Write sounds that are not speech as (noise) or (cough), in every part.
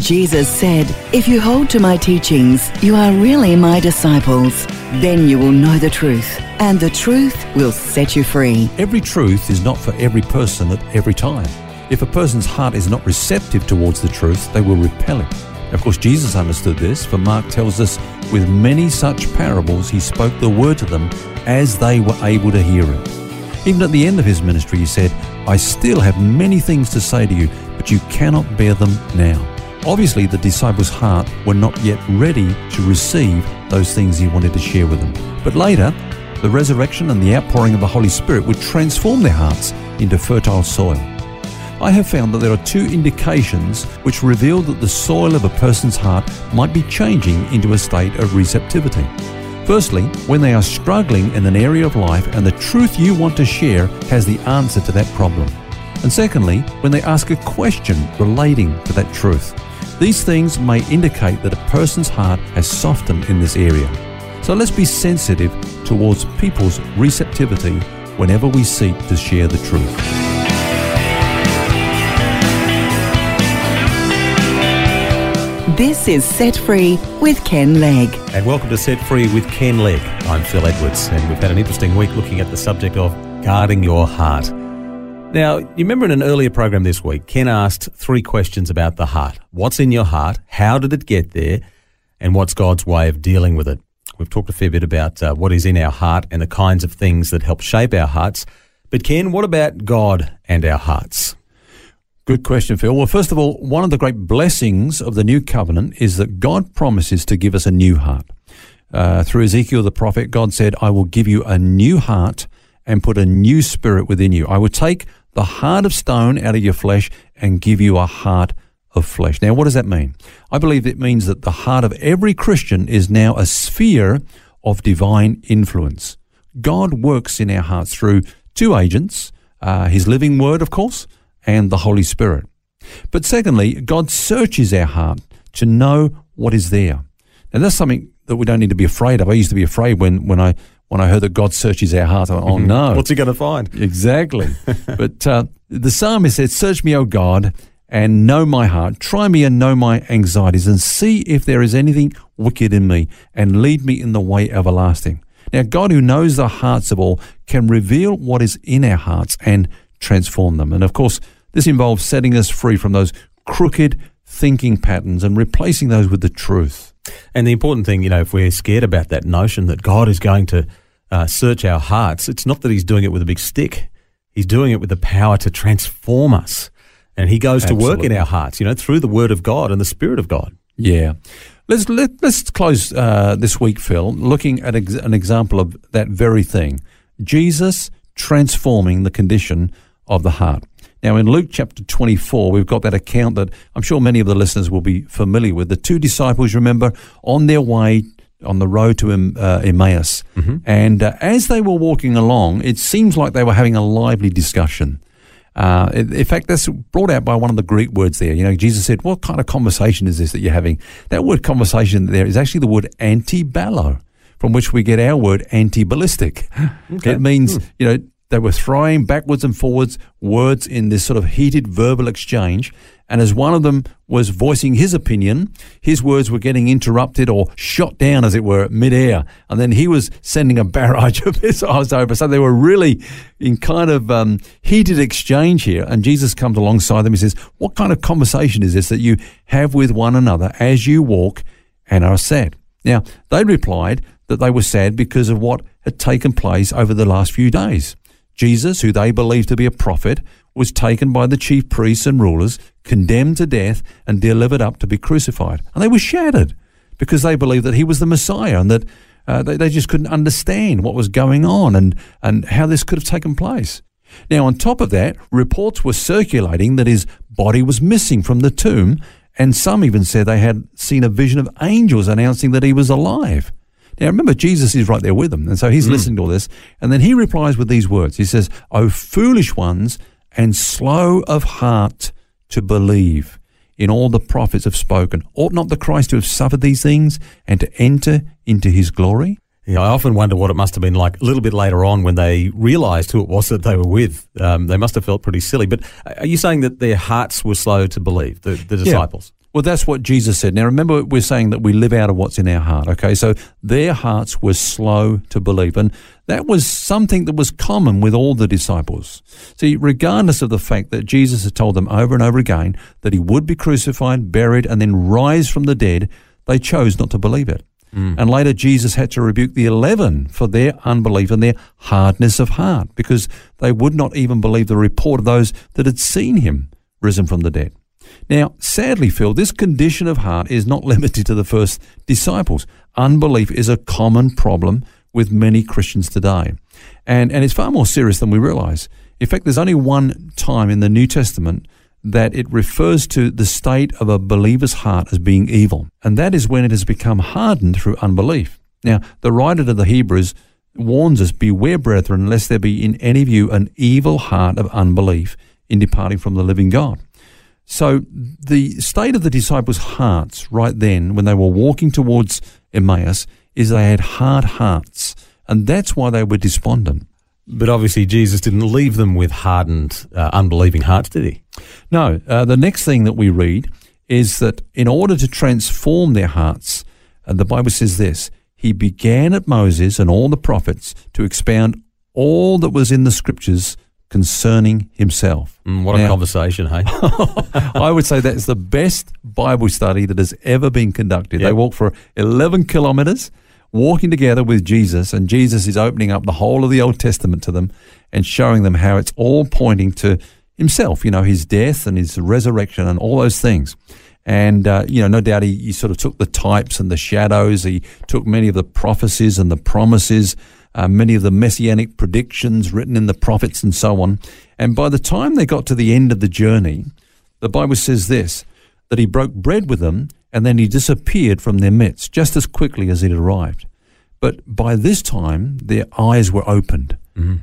Jesus said, If you hold to my teachings, you are really my disciples. Then you will know the truth, and the truth will set you free. Every truth is not for every person at every time. If a person's heart is not receptive towards the truth, they will repel it. Of course, Jesus understood this, for Mark tells us, with many such parables, he spoke the word to them as they were able to hear it. Even at the end of his ministry, he said, I still have many things to say to you, but you cannot bear them now. Obviously, the disciples' heart were not yet ready to receive those things he wanted to share with them. But later, the resurrection and the outpouring of the Holy Spirit would transform their hearts into fertile soil. I have found that there are two indications which reveal that the soil of a person's heart might be changing into a state of receptivity. Firstly, when they are struggling in an area of life and the truth you want to share has the answer to that problem. And secondly, when they ask a question relating to that truth. These things may indicate that a person's heart has softened in this area. So let's be sensitive towards people's receptivity whenever we seek to share the truth. This is Set Free with Ken Legg. And welcome to Set Free with Ken Legg. I'm Phil Edwards, and we've had an interesting week looking at the subject of guarding your heart. Now, you remember in an earlier program this week, Ken asked three questions about the heart. What's in your heart? How did it get there? And what's God's way of dealing with it? We've talked a fair bit about uh, what is in our heart and the kinds of things that help shape our hearts. But Ken, what about God and our hearts? Good question, Phil. Well, first of all, one of the great blessings of the new covenant is that God promises to give us a new heart. Uh, through Ezekiel the prophet, God said, I will give you a new heart and put a new spirit within you. I will take the heart of stone out of your flesh and give you a heart of flesh. Now, what does that mean? I believe it means that the heart of every Christian is now a sphere of divine influence. God works in our hearts through two agents, uh, His living word, of course, and the Holy Spirit. But secondly, God searches our heart to know what is there. Now that's something that we don't need to be afraid of. I used to be afraid when, when I when I heard that God searches our heart. I went, oh no. What's he going to find? Exactly. (laughs) but uh, the psalmist said, Search me, O God, and know my heart. Try me and know my anxieties, and see if there is anything wicked in me, and lead me in the way everlasting. Now, God, who knows the hearts of all, can reveal what is in our hearts and transform them. And of course, this involves setting us free from those crooked thinking patterns and replacing those with the truth. And the important thing, you know, if we're scared about that notion that God is going to uh, search our hearts, it's not that He's doing it with a big stick. He's doing it with the power to transform us. And He goes Absolutely. to work in our hearts, you know, through the Word of God and the Spirit of God. Yeah. Let's, let, us let us close uh, this week, Phil, looking at ex- an example of that very thing Jesus transforming the condition of the heart. Now, in Luke chapter 24, we've got that account that I'm sure many of the listeners will be familiar with. The two disciples, remember, on their way on the road to uh, Emmaus. Mm-hmm. And uh, as they were walking along, it seems like they were having a lively discussion. Uh, in fact, that's brought out by one of the Greek words there. You know, Jesus said, What kind of conversation is this that you're having? That word conversation there is actually the word anti-ballo, from which we get our word anti ballistic. (laughs) Okay. It means, hmm. you know, they were throwing backwards and forwards words in this sort of heated verbal exchange. And as one of them was voicing his opinion, his words were getting interrupted or shot down, as it were, midair. And then he was sending a barrage (laughs) of missiles over. So they were really in kind of um, heated exchange here. And Jesus comes alongside them. He says, What kind of conversation is this that you have with one another as you walk and are sad? Now, they replied that they were sad because of what had taken place over the last few days. Jesus, who they believed to be a prophet, was taken by the chief priests and rulers, condemned to death, and delivered up to be crucified. And they were shattered because they believed that he was the Messiah and that uh, they, they just couldn't understand what was going on and, and how this could have taken place. Now, on top of that, reports were circulating that his body was missing from the tomb, and some even said they had seen a vision of angels announcing that he was alive. Now remember, Jesus is right there with them. And so he's listening to all this. And then he replies with these words. He says, O foolish ones and slow of heart to believe in all the prophets have spoken. Ought not the Christ to have suffered these things and to enter into his glory? Yeah, I often wonder what it must have been like a little bit later on when they realised who it was that they were with. Um, they must have felt pretty silly. But are you saying that their hearts were slow to believe, the, the disciples? Well, that's what Jesus said. Now, remember, we're saying that we live out of what's in our heart, okay? So their hearts were slow to believe. And that was something that was common with all the disciples. See, regardless of the fact that Jesus had told them over and over again that he would be crucified, buried, and then rise from the dead, they chose not to believe it. Mm. And later, Jesus had to rebuke the eleven for their unbelief and their hardness of heart because they would not even believe the report of those that had seen him risen from the dead. Now, sadly, Phil, this condition of heart is not (laughs) limited to the first disciples. Unbelief is a common problem with many Christians today. And, and it's far more serious than we realize. In fact, there's only one time in the New Testament that it refers to the state of a believer's heart as being evil, and that is when it has become hardened through unbelief. Now, the writer to the Hebrews warns us Beware, brethren, lest there be in any of you an evil heart of unbelief in departing from the living God. So, the state of the disciples' hearts right then, when they were walking towards Emmaus, is they had hard hearts, and that's why they were despondent. But obviously, Jesus didn't leave them with hardened, uh, unbelieving hearts, did he? No, uh, the next thing that we read is that in order to transform their hearts, uh, the Bible says this He began at Moses and all the prophets to expound all that was in the scriptures concerning himself. Mm, what a conversation, hey? (laughs) I would say that's the best Bible study that has ever been conducted. They walk for 11 kilometers walking together with Jesus, and Jesus is opening up the whole of the Old Testament to them and showing them how it's all pointing to himself, you know, his death and his resurrection and all those things. And, uh, you know, no doubt he, he sort of took the types and the shadows. He took many of the prophecies and the promises, uh, many of the messianic predictions written in the prophets and so on. And by the time they got to the end of the journey, the Bible says this that he broke bread with them and then he disappeared from their midst just as quickly as he'd arrived. But by this time, their eyes were opened.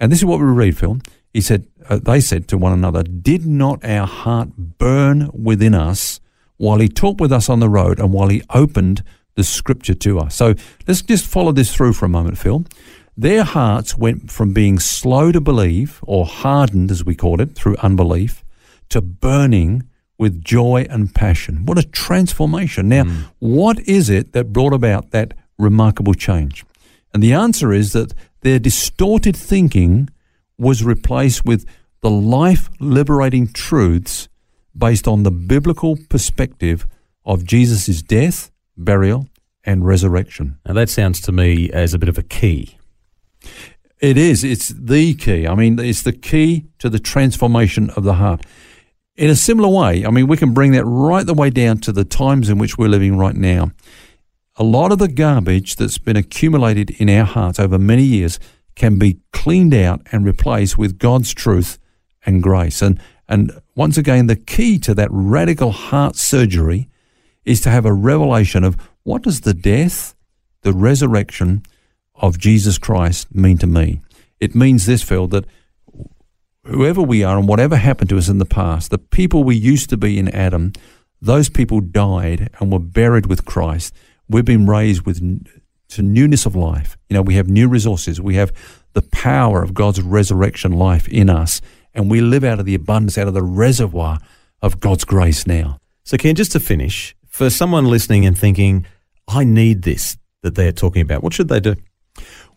And this is what we read, Phil. He said, uh, they said to one another, Did not our heart burn within us while he talked with us on the road and while he opened the scripture to us? So let's just follow this through for a moment, Phil. Their hearts went from being slow to believe, or hardened as we called it, through unbelief, to burning with joy and passion. What a transformation. Now, hmm. what is it that brought about that remarkable change? And the answer is that their distorted thinking was replaced with the life liberating truths based on the biblical perspective of Jesus' death, burial, and resurrection. now, that sounds to me as a bit of a key. It is. It's the key. I mean, it's the key to the transformation of the heart. In a similar way, I mean, we can bring that right the way down to the times in which we're living right now. A lot of the garbage that's been accumulated in our hearts over many years can be cleaned out and replaced with God's truth and grace. And and once again, the key to that radical heart surgery is to have a revelation of what does the death, the resurrection of Jesus Christ mean to me? It means this, Phil, that whoever we are and whatever happened to us in the past, the people we used to be in Adam, those people died and were buried with Christ. We've been raised with to newness of life. You know, we have new resources. We have the power of God's resurrection life in us, and we live out of the abundance, out of the reservoir of God's grace now. So, Ken, just to finish, for someone listening and thinking, I need this that they're talking about, what should they do?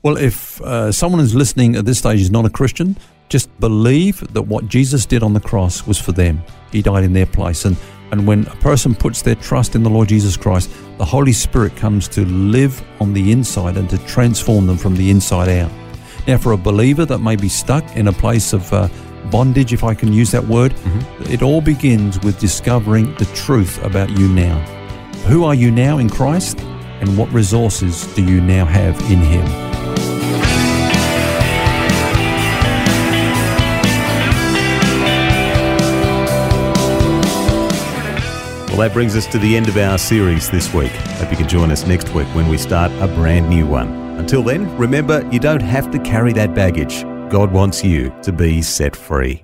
Well, if uh, someone who's listening at this stage is not a Christian, just believe that what Jesus did on the cross was for them. He died in their place. And, and when a person puts their trust in the Lord Jesus Christ, the Holy Spirit comes to live on the inside and to transform them from the inside out. Now, for a believer that may be stuck in a place of uh, bondage, if I can use that word, it all begins with discovering the truth about you now. Who are you now in Christ? And what resources do you now have in Him? Well, that brings us to the end of our series this week. Hope you can join us next week when we start a brand new one. Until then, remember you don't have to carry that baggage. God wants you to be set free.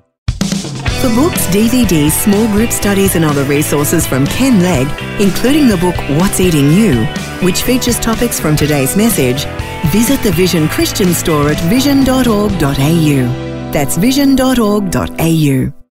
For books, DVDs, small group studies, and other resources from Ken Legg, including the book What's Eating You, which features topics from today's message, visit the Vision Christian store at vision.org.au. That's vision.org.au.